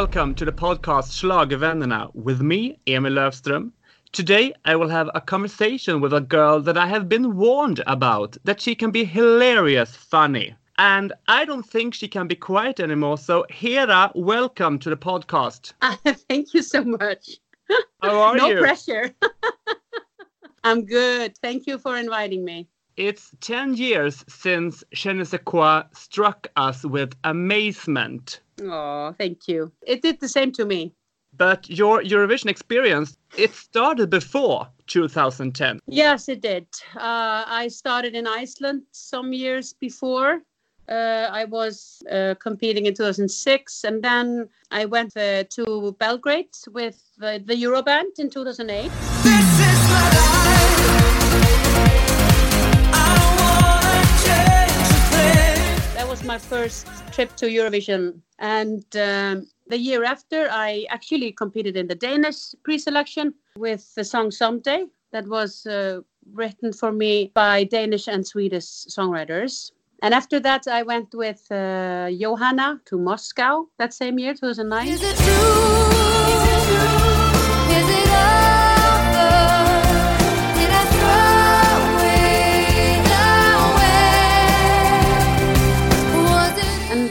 Welcome to the podcast Schlagervännerna with me, Emil Löfström. Today I will have a conversation with a girl that I have been warned about that she can be hilarious funny. And I don't think she can be quiet anymore. So Hera, welcome to the podcast. Thank you so much. How are no you? pressure. I'm good. Thank you for inviting me. It's 10 years since Je ne sais quoi struck us with amazement. Oh, thank you. It did the same to me. But your Eurovision experience, it started before 2010. Yes, it did. Uh, I started in Iceland some years before. Uh, I was uh, competing in 2006, and then I went uh, to Belgrade with uh, the Euroband in 2008. Was my first trip to Eurovision. And um, the year after, I actually competed in the Danish pre selection with the song Someday that was uh, written for me by Danish and Swedish songwriters. And after that, I went with uh, Johanna to Moscow that same year, 2009.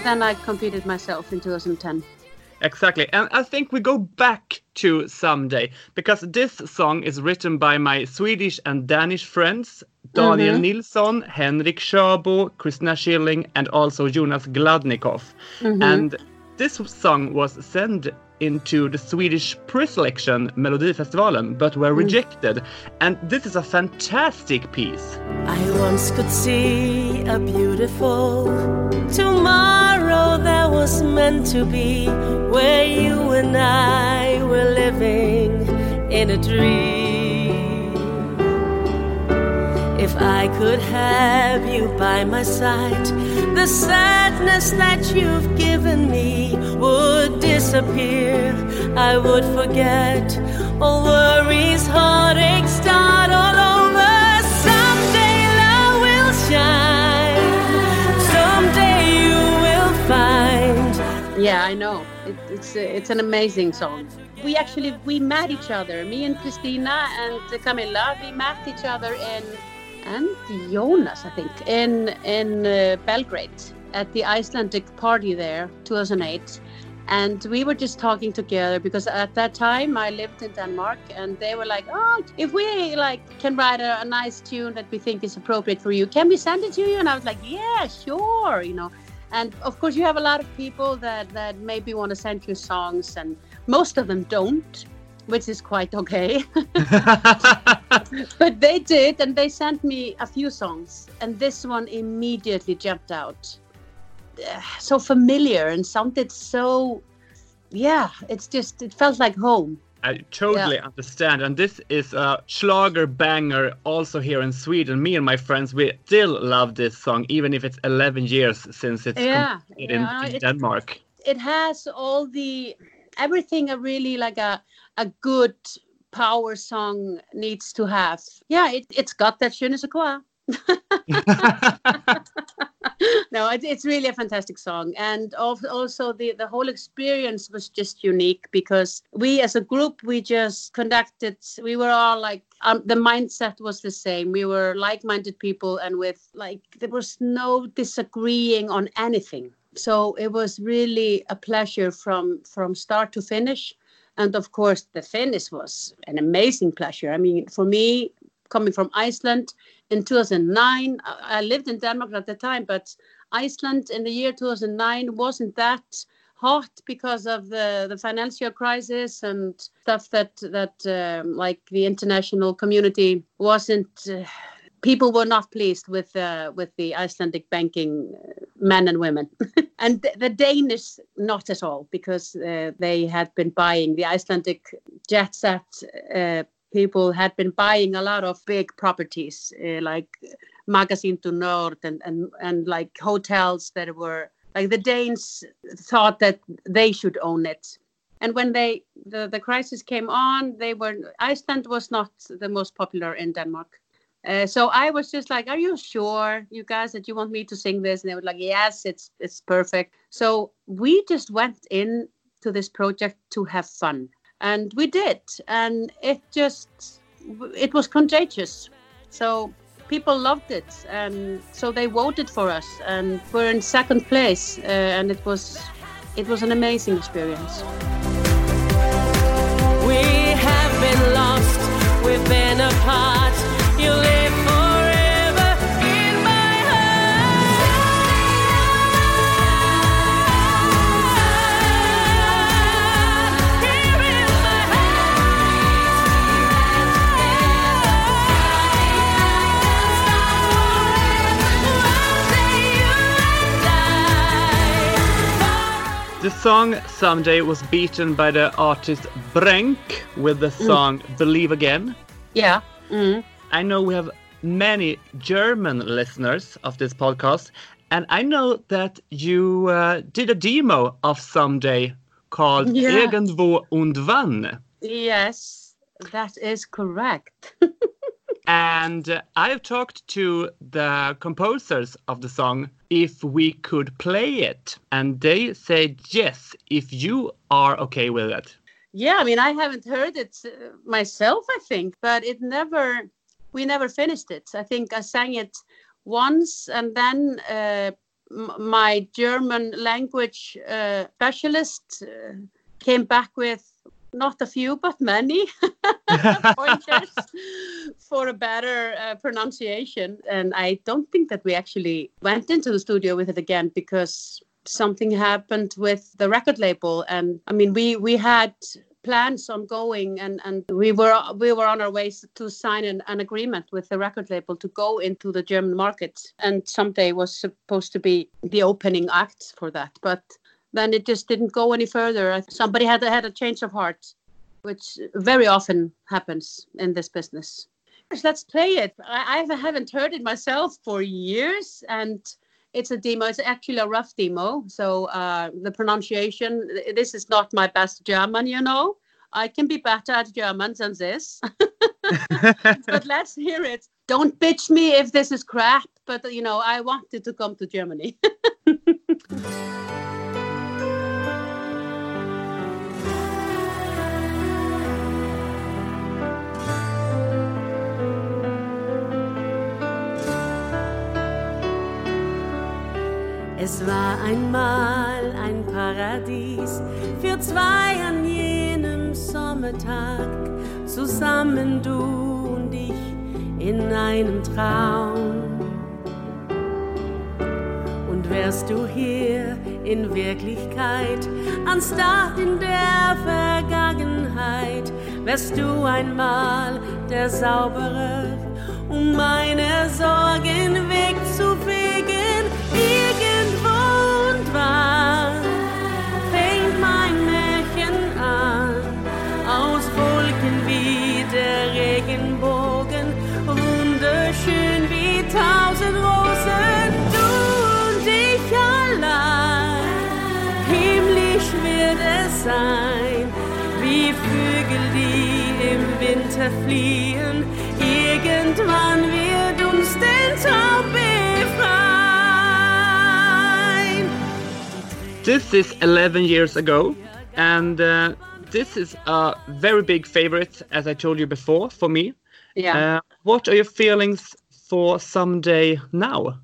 Then I competed myself in 2010. Exactly. And I think we go back to someday because this song is written by my Swedish and Danish friends Daniel mm-hmm. Nilsson, Henrik Sjöbo, Christina Schilling, and also Jonas Gladnikoff. Mm-hmm. And this song was sent into the Swedish pre-selection Melodifestivalen but were mm. rejected. And this is a fantastic piece. I once could see a beautiful tomorrow that was meant to be, where you and I were living in a dream. If I could have you by my side, the sadness that you've given me would disappear. I would forget all worries, heartaches, start all over. Yeah, I know. It, it's it's an amazing song. We actually we met each other. Me and Christina and Camilla. We met each other in and Jonas, I think, in in uh, Belgrade at the Icelandic party there, 2008. And we were just talking together because at that time I lived in Denmark, and they were like, "Oh, if we like can write a, a nice tune that we think is appropriate for you, can we send it to you?" And I was like, "Yeah, sure," you know. And of course, you have a lot of people that that maybe want to send you songs, and most of them don't, which is quite okay. but they did, and they sent me a few songs, and this one immediately jumped out. Uh, So familiar and sounded so, yeah, it's just it felt like home. I totally understand. And this is a Schlager banger also here in Sweden. Me and my friends, we still love this song, even if it's 11 years since it's Yeah, completed in, yeah, in it- Denmark. It has all the everything a really like a a good power song needs to have. Yeah, it, it's got that je ne sais quoi. no, it, it's really a fantastic song, and al- also the the whole experience was just unique because we, as a group, we just conducted. We were all like um, the mindset was the same. We were like-minded people, and with like there was no disagreeing on anything. So it was really a pleasure from from start to finish, and of course the finish was an amazing pleasure. I mean, for me, coming from Iceland in 2009. I lived in Denmark at the time, but Iceland in the year 2009 wasn't that hot because of the, the financial crisis and stuff that that um, like the international community wasn't. Uh, people were not pleased with uh, with the Icelandic banking uh, men and women, and th- the Danish not at all because uh, they had been buying the Icelandic jet set. Uh, people had been buying a lot of big properties uh, like Magasin du Nord and, and and like hotels that were like the Danes thought that they should own it. And when they the, the crisis came on, they were Iceland was not the most popular in Denmark. Uh, so I was just like, "Are you sure, you guys, that you want me to sing this?" And they were like, "Yes, it's it's perfect." So we just went in to this project to have fun. And we did. And it just, it was contagious. So people loved it. And so they voted for us. And we're in second place. Uh, and it was, it was an amazing experience. We have been lost, we've been apart. You live song Someday was beaten by the artist Brinck with the song Believe Again. Yeah. Mm. I know we have many German listeners of this podcast, and I know that you uh, did a demo of Someday called Yeah. Irgendwo und wann. Yes, that is correct. And uh, I've talked to the composers of the song if we could play it, and they said yes, if you are okay with it. Yeah, I mean, I haven't heard it uh, myself, I think, but it never, we never finished it. I think I sang it once, and then uh, my German language uh, specialist uh, came back with not a few, but many pointers for a better uh, pronunciation. And I don't think that we actually went into the studio with it again because something happened with the record label. And i mean we we had plans on going and and we were we were on our way to sign an, an agreement with the record label to go into the german market. And someday was supposed to be the opening act for that. But then it just didn't go any further somebody had had a change of heart which very often happens in this business let's play it i, I haven't heard it myself for years and it's a demo. It's actually a rough demo. So uh, the pronunciation, this is not my best German, you know. I can be better at German than this. but let's hear it. Don't bitch me if this is crap, but you know, I wanted to come to Germany. Es war einmal ein Paradies für zwei an jenem Sommertag, zusammen du und ich in einem Traum. Und wärst du hier in Wirklichkeit, anstatt in der Vergangenheit, wärst du einmal der Sauberer, um meine Sorgen wegzufegen. Sein, wie Vögel, die im Winter fliehen. Irgendwann wird uns den Traum befreien. This is 11 years ago, and uh, this is a very big favorite, as I told you before, for me. yeah. Uh, what are your feelings for Someday now?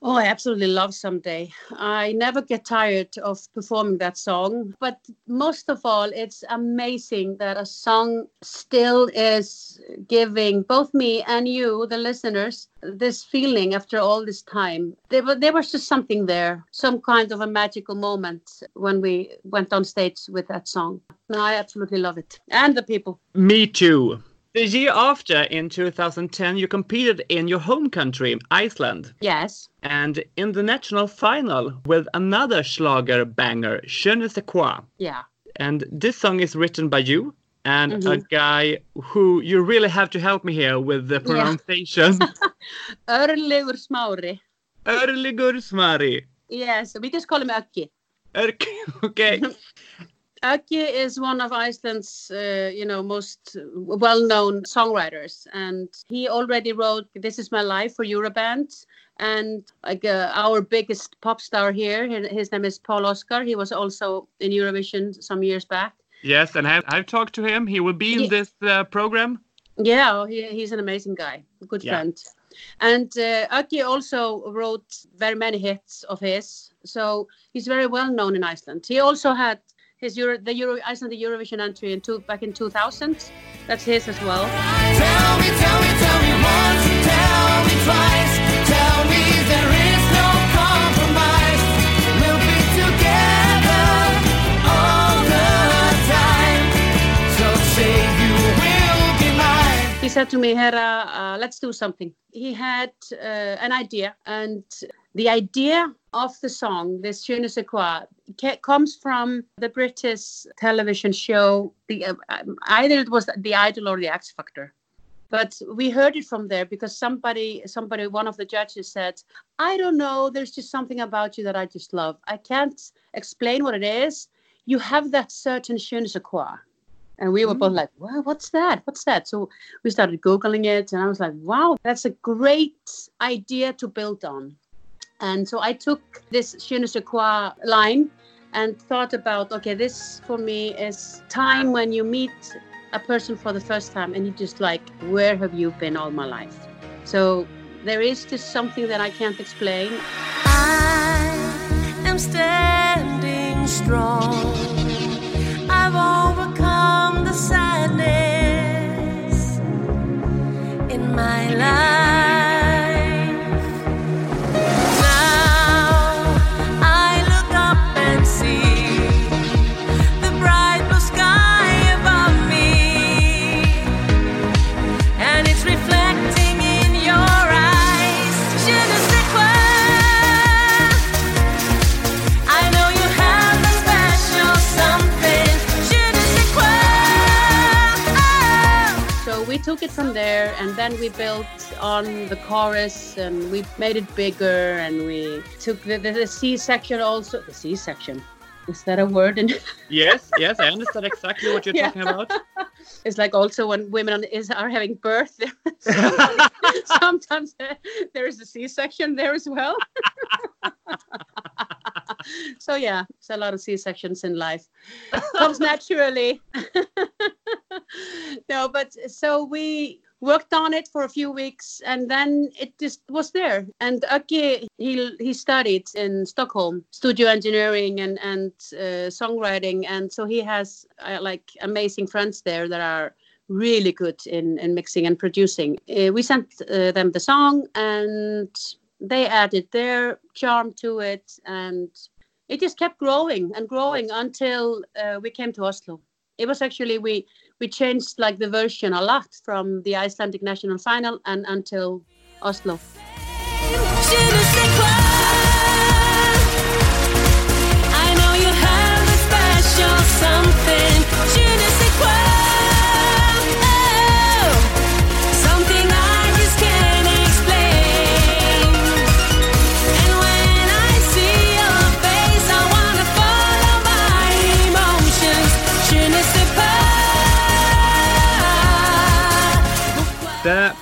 Oh, I absolutely love Someday. I never get tired of performing that song. But most of all, it's amazing that a song still is giving both me and you, the listeners, this feeling after all this time. There, wa- there was just something there, some kind of a magical moment when we went on stage with that song. No, I absolutely love it. And the people. Me too. The year after, in 2010, you competed in your home country, Iceland, Yes. and in the national final with another Schlager banger, Je ne sais quoi. Yeah. And this song is written by you and a Mhm. guy who you really have to help me here with the pronunciation. Örlegur Smári. Örlygur Smari. Yes. We just call him. Örk- Okay. Aki is one of Iceland's, uh, you know, most well-known songwriters, and he already wrote "This Is My Life" for Euroband, And like uh, our biggest pop star here, his name is Páll Óskar. He was also in Eurovision some years back. Yes, and I've, I've talked to him. He will be in Ye- this uh, program. Yeah, oh, he, he's an amazing guy, a good Yeah. friend. And uh, Aki also wrote very many hits of his, so he's very well known in Iceland. He also had his Euro, the Euro, Iceland the Eurovision entry in two, back in 2000. That's his as well. Tell me, tell me, tell me once, tell me twice. Tell me there is no compromise. We'll be together all the time. So say you will be mine. He said to me, Hera, uh, let's do something. He had uh, an idea, and the idea of the song, this Je ne sais quoi, comes from the British television show. The uh, either it was The Idol or The X Factor, but we heard it from there because somebody, somebody, one of the judges said, "I don't know. There's just something about you that I just love. I can't explain what it is. You have that certain je ne sais quoi." And we were both like, wow, what's that? What's that? So we started Googling it, and I was like, wow, that's a great idea to build on. And so I took this je ne sais quoi line and thought about, okay, this for me is time when you meet a person for the first time and you just like, where have you been all my life? So there is just something that I can't explain. I am standing strong. I've overcome the sadness in my life. And then we built on the chorus and we made it bigger and we took the, the, the C section also. The C section. Is that a word? In, Yes, yes, I understand exactly what you're Yeah. talking about. it's like also when women is, are having birth. Sometimes there- there is a C section there as well. so yeah, it's a lot of C sections in life. Comes naturally. no, but so we worked on it for a few weeks and then it just was there. And Aki, he he studied in Stockholm, studio engineering and and uh, songwriting, and so he has uh, like amazing friends there that are really good in, in mixing and producing. Uh, we sent uh, them the song and they added their charm to it and it just kept growing and growing until uh, we came to Oslo. It was actually we we changed like the version a lot from the Icelandic national final and until Oslo.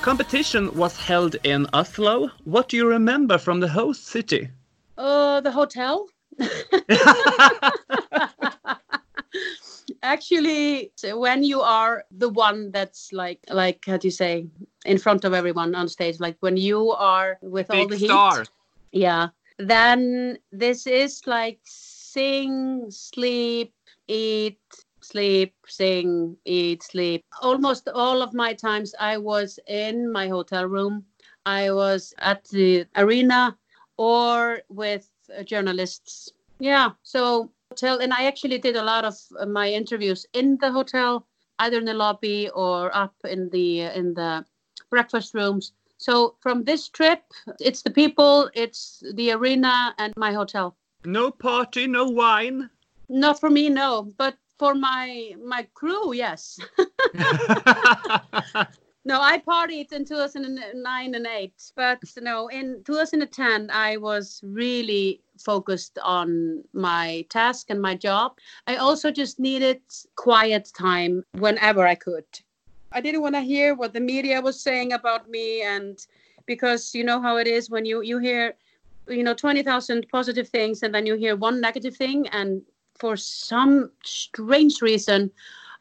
Competition was held in Oslo. What do you remember from the host city? Uh, the hotel. Actually, when you are the one that's like, like how do you say, in front of everyone on stage, like when you are with all Big the heat, star. yeah, then this is like sing, sleep, eat, sleep, sing, eat, sleep. Almost all of my times I was in my hotel room. I was at the arena or with uh, journalists. Yeah, so hotel, and I actually did a lot of uh, my interviews in the hotel, either in the lobby or up in the in the breakfast rooms. So from this trip, it's the people, it's the arena, and my hotel. No party, no wine. Not for me, no, but for my my crew, yes. No, I partied in 2009 and 8, but no, in 2010 I was really focused on my task and my job. I also just needed quiet time whenever I could. I didn't want to hear what the media was saying about me and because you know how it is when you you hear you know 20,000 positive things and then you hear one negative thing and for some strange reason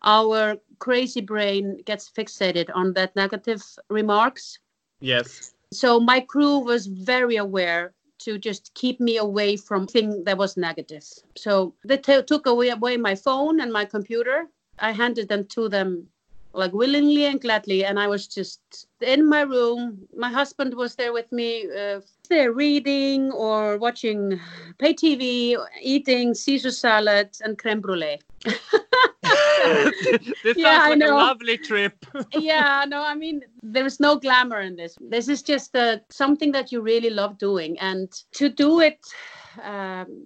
our crazy brain gets fixated on that negative remarks. Yes. so my crew was very aware to just keep me away from thing that was negative. So they t- took away, away my phone and my computer. I handed them to them like willingly and gladly and i was just in my room my husband was there with me uh, there reading or watching pay tv eating caesar salad and creme brulee this Yeah, sounds like a lovely trip. yeah no i mean there is no glamour in this this is just uh, something that you really love doing and to do it um,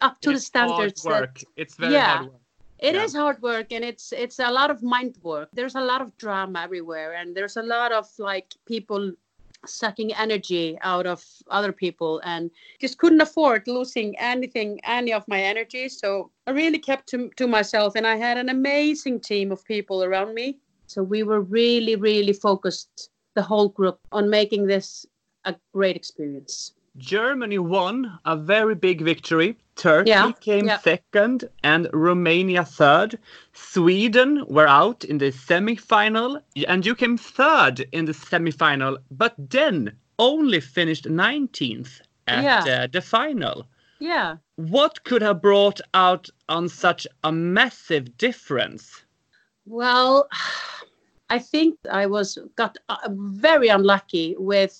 up to the It's standards Hard that work. It's very Yeah. hard work. It is Yeah. hard work and it's it's a lot of mind work there's a lot of drama everywhere and there's a lot of like people sucking energy out of other people and just couldn't afford losing anything any of my energy so i really kept to, to myself and i had an amazing team of people around me so we were really really focused the whole group on making this a great experience Germany won a very big victory. Turkey Yeah, came yeah. second and Romania third. Sweden were out in the semi-final and you came third in the semi-final, but then only finished 19th at Yeah. uh, the final. yeah What could have brought out on such a massive difference? Well, I think I was got uh, very unlucky with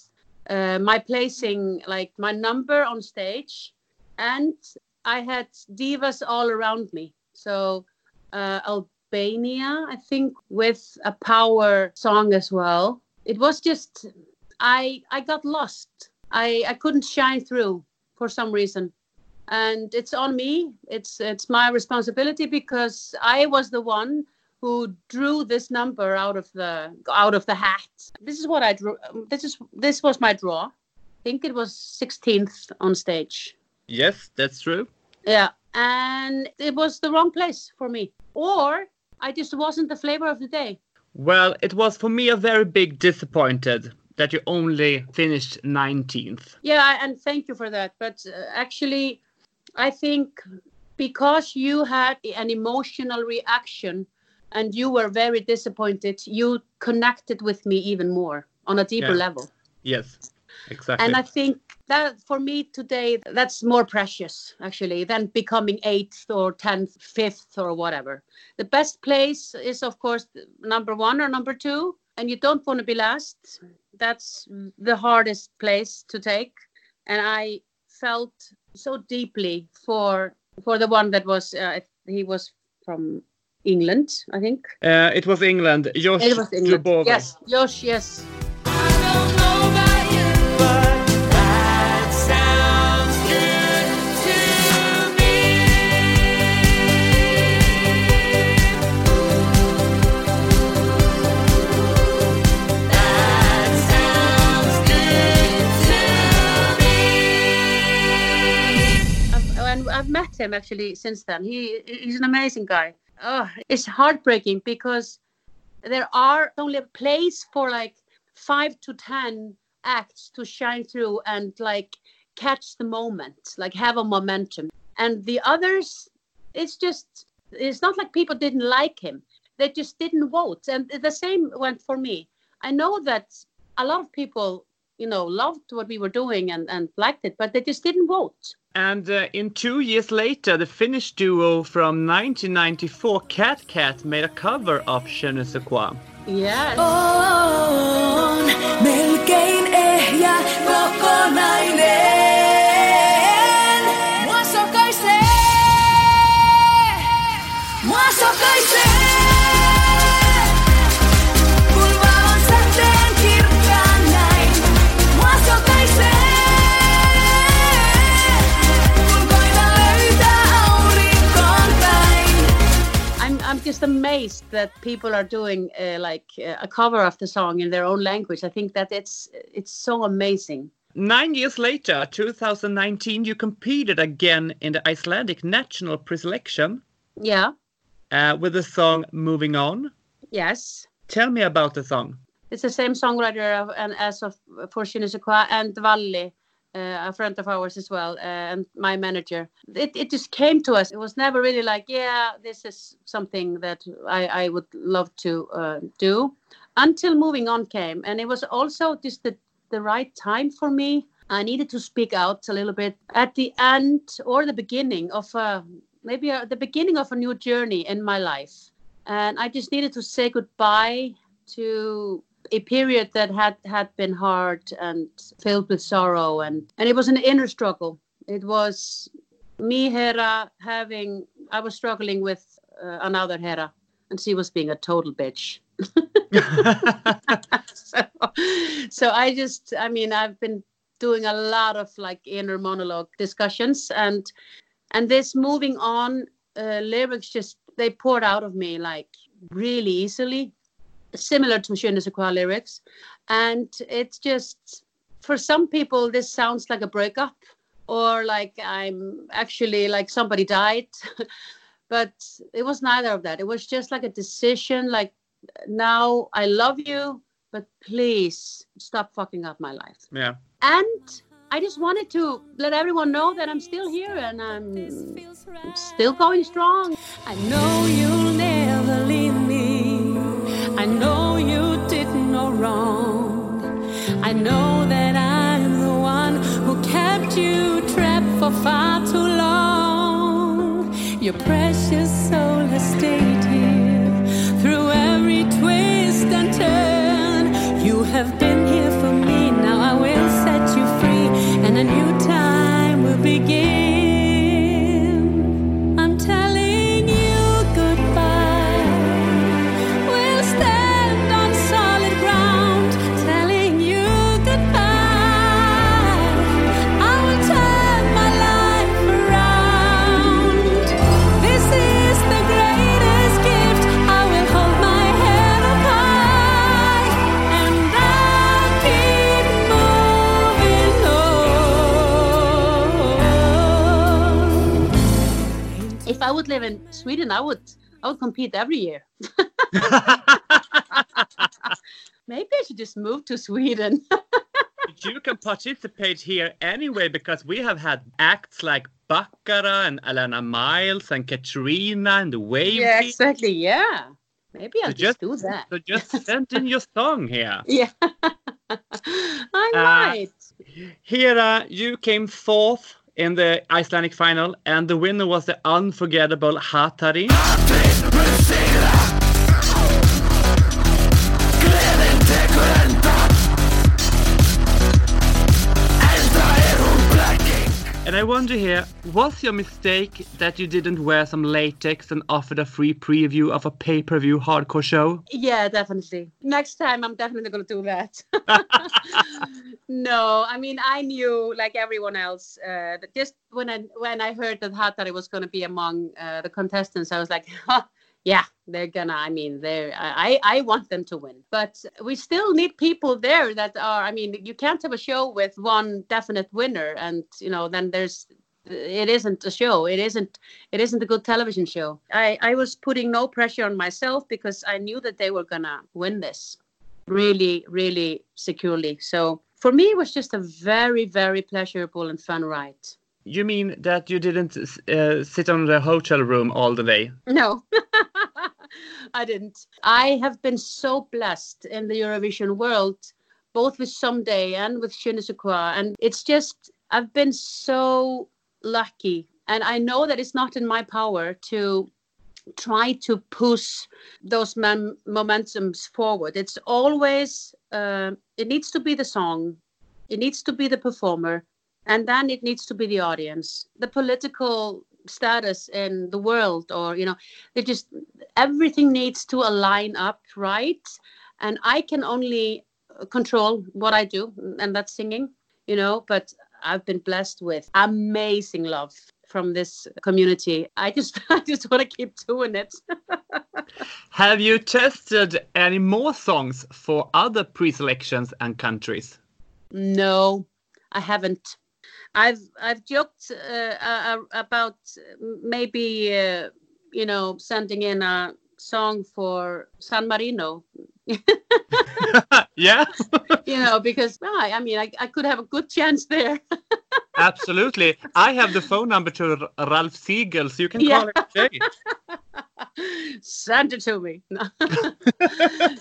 uh, my placing, like my number on stage, and I had divas all around me. So uh, Albania, I think, with a power song as well. It was just I I got lost. I I couldn't shine through for some reason and it's on me it's it's my responsibility because i was the one who drew this number out of the out of the hat this is what i drew this is this was my draw i think it was 16th on stage Yes, that's true. Yeah and it was the wrong place for me or i just wasn't the flavor of the day Well, it was for me a very big disappointed that you only finished 19th. Yeah, and thank you for that. But uh, actually, I think because you had an emotional reaction and you were very disappointed, you connected with me even more on a deeper Yeah. level. Yes, exactly. And I think that for me today, that's more precious actually than becoming eighth or tenth, fifth or whatever. The best place is, of course, number one or number two, and you don't want to be last. That's the hardest place to take. And I felt so deeply for for the one that was uh, he was from England, I think. Uh, it was England. Josh It was England. Dubovie. Yes, Josh, yes. Him actually since then. He he's an amazing guy. Oh, it's heartbreaking because there are only a place for like five to ten acts to shine through and like catch the moment, like have a momentum. And the others, it's just it's not like people didn't like him. They just didn't vote. And the same went for me. I know that a lot of people, you know, loved what we were doing and, and liked it, but they just didn't vote. And uh, in two years later, the Finnish duo from 1994, CatCat, made a cover of Je ne sais quoi. Yes. On just amazed that people are doing uh, like uh, a cover of the song in their own language. I think that it's it's so amazing. Nine years later, 2019, you competed again in the Icelandic national preselection Yeah. uh, with the song Moving On. Yes. Tell me about the song. it's the same songwriter of, and as of for Je ne sais quoi and Valli, uh, a friend of ours as well, uh, and my manager. It, it just came to us. It was never really like, yeah, this is something that I, I would love to uh, do until moving on came. And it was also just the, the right time for me. I needed to speak out a little bit at the end or the beginning of a, maybe a, the beginning of a new journey in my life. And I just needed to say goodbye to a period that had had been hard and filled with sorrow and and it was an inner struggle. It was me hera having i was struggling with uh, another hera and she was being a total bitch. So, so i just i mean i've been doing a lot of like inner monologue discussions and and this moving on uh, lyrics just they poured out of me like really easily similar to Je ne sais quoi lyrics. And it's just, for some people, this sounds like a breakup or like I'm actually like somebody died. but it was neither of that. It was just like a decision like, now I love you, but please stop fucking up my life. yeah. And I just wanted to let everyone know that I'm still here and I'm still going strong. I know you'll never leave me. I know you did no wrong. I know that I'm the one who kept you trapped for far too long. Your precious soul has stayed here through every twist and turn. You have been here for me. Now I will set you free, and a new time will begin. Sweden, I would I would compete every year. Maybe I should just move to Sweden. you can participate here anyway because we have had acts like Baccara and Alana Miles and Katrina and the Wave. yeah, exactly. Yeah. Maybe I'll So just, just- do that. So just send in your song here. Yeah. I Uh, might. Hera, you came fourth in the Icelandic final, and the winner was the unforgettable Hatari. And I wonder here, was your mistake that you didn't wear some latex and offered a free preview of a pay-per-view hardcore show? Yeah, definitely. Next time, I'm definitely going to do that. no, I mean, I knew, like everyone else, uh, that just when I when I heard that Hatari was going to be among uh, the contestants, I was like, yeah, they're gonna. I mean, they're. I I want them to win, but we still need people there that are. I mean, you can't have a show with one definite winner, and you know, then there's. It isn't a show. It isn't. It isn't a good television show. I I was putting no pressure on myself because I knew that they were gonna win this, really, really securely. So for me, it was just a very, very pleasurable and fun ride. You mean that you didn't uh, sit on the hotel room all the day? No, I didn't. I have been so blessed in the Eurovision world, both with Someday and with Je ne sais quoi. And it's just, I've been so lucky. And I know that it's not in my power to try to push those mem- momentums forward. It's always, uh, it needs to be the song, it needs to be the performer, and then it needs to be the audience. The political status in the world, or, you know, they just, everything needs to align up right. And I can only control what I do, and that's singing, you know, but I've been blessed with amazing love from this community. I just I just want to keep doing it. Have you tested any more songs for other pre-selections and countries? no, I haven't. I've I've joked uh, uh, about maybe uh, you know sending in a song for San Marino, yeah, you know, because well, I, I mean, I, I could have a good chance there. absolutely. I have the phone number to R- Ralph Siegel, so you can Yeah. call him today. Send it to me.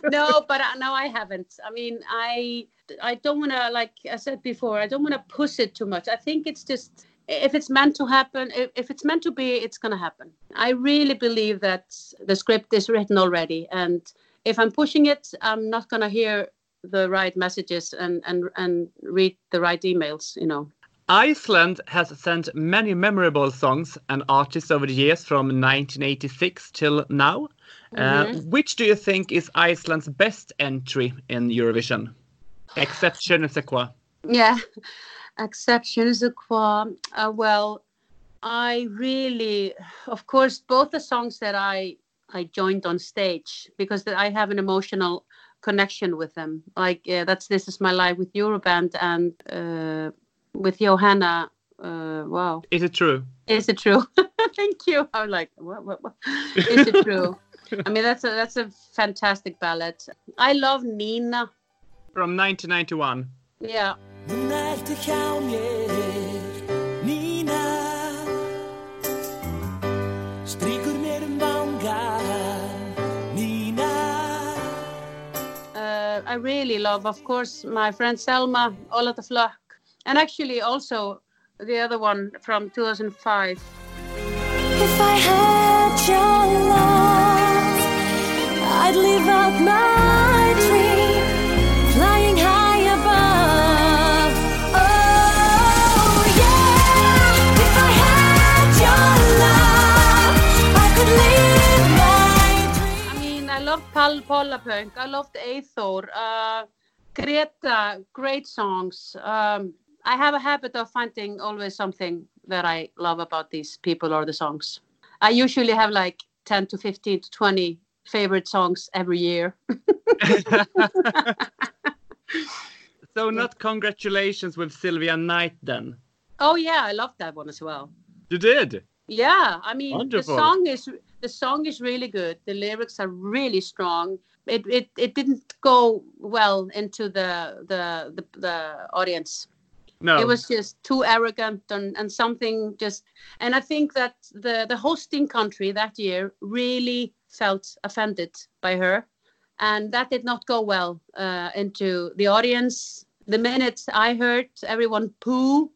No, but I, no, I haven't. I mean, I I don't want to, like I said before, I don't want to push it too much. I think it's just if it's meant to happen, if, if it's meant to be, it's going to happen. I really believe that the script is written already, and if I'm pushing it, I'm not going to hear the right messages and and and read the right emails. You know. Iceland has sent many memorable songs and artists over the years from 1986 till now. Uh, which do you think is Iceland's best entry in Eurovision? Except Je ne sais quoi. Yeah, exceptions qua. Uh, well, I really, of course, both the songs that I I joined on stage because I have an emotional connection with them. Like uh, that's this is my life with Euroband and uh, with Johanna. Uh, wow, Is it true? is it true? Thank you. I'm like, what, what, what? Is it true? I mean, that's a that's a fantastic ballad. I love Nina. From 1991. Yeah. I really love, of course, my friend Selma, All Out of Luck, and actually also the other one from 2005. If I had your love, I'd live out my love Pal Pollapönk, I loved Aethor, uh, Greta, great songs. Um, I have a habit of finding always something that I love about these people or the songs. I usually have like 10 to 15 to 20 favorite songs every year. So not congratulations with Silvía Night then. Oh, yeah, I love that one as well. You did? Yeah, I mean Wonderful. the song is the song is really good. The lyrics are really strong. It it, it didn't go well into the the the, the audience. No. It was just too arrogant and, and something just and I think that the the hosting country that year really felt offended by her and that did not go well uh, into the audience. The minute I heard everyone poo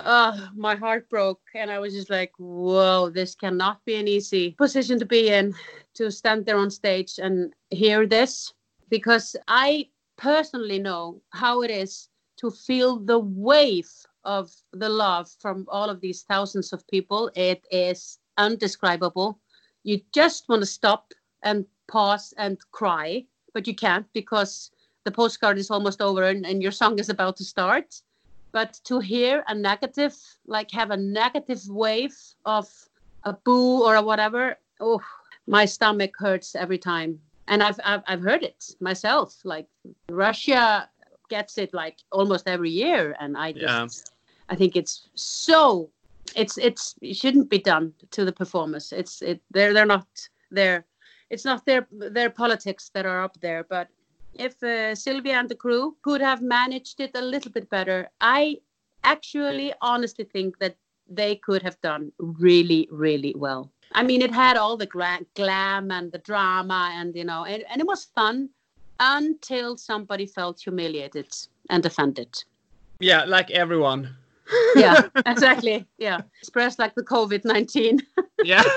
uh, my heart broke and i was just like whoa this cannot be an easy position to be in to stand there on stage and hear this. Because i personally know how it is to feel the wave of the love from all of these thousands of people. It is undescribable. You just want to stop and pause and cry but you can't because the postcard is almost over and, and your song is about to start but to hear a negative like have a negative wave of a boo or a whatever oh my stomach hurts every time. And i've i've, I've heard it myself like russia gets it like almost every year. And i just i think it's so it's it's it shouldn't be done to the performers. It's it they're they're not there. It's not their their politics that are up there but if uh, Silvía and the crew could have managed it a little bit better, I actually honestly think that they could have done really, really well. I mean, it had all the gra- glam and the drama, and you know, and, and it was fun until somebody felt humiliated and offended. Yeah, like everyone. Yeah, exactly. Yeah, expressed like the COVID 19. Yeah.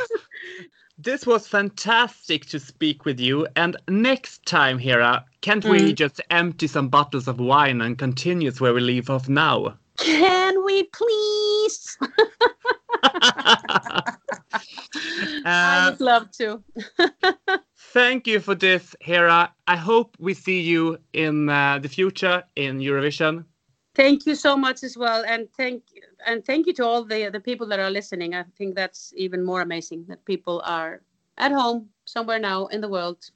this was fantastic to speak with you. And next time, Hera, can't we Mm. just empty some bottles of wine and continue where we leave off now? Can we please? I Uh, would love to. thank you for this, Hera. I hope we see you in uh, the future in Eurovision. thank you so much as well and thank and thank you to all the the people that are listening. I think that's even more amazing that people are at home somewhere now in the world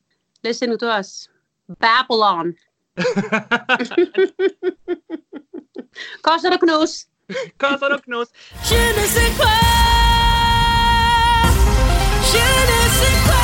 listening to us Babylon. on. Knus. Knus. Je ne sais quoi. Je ne sais quoi.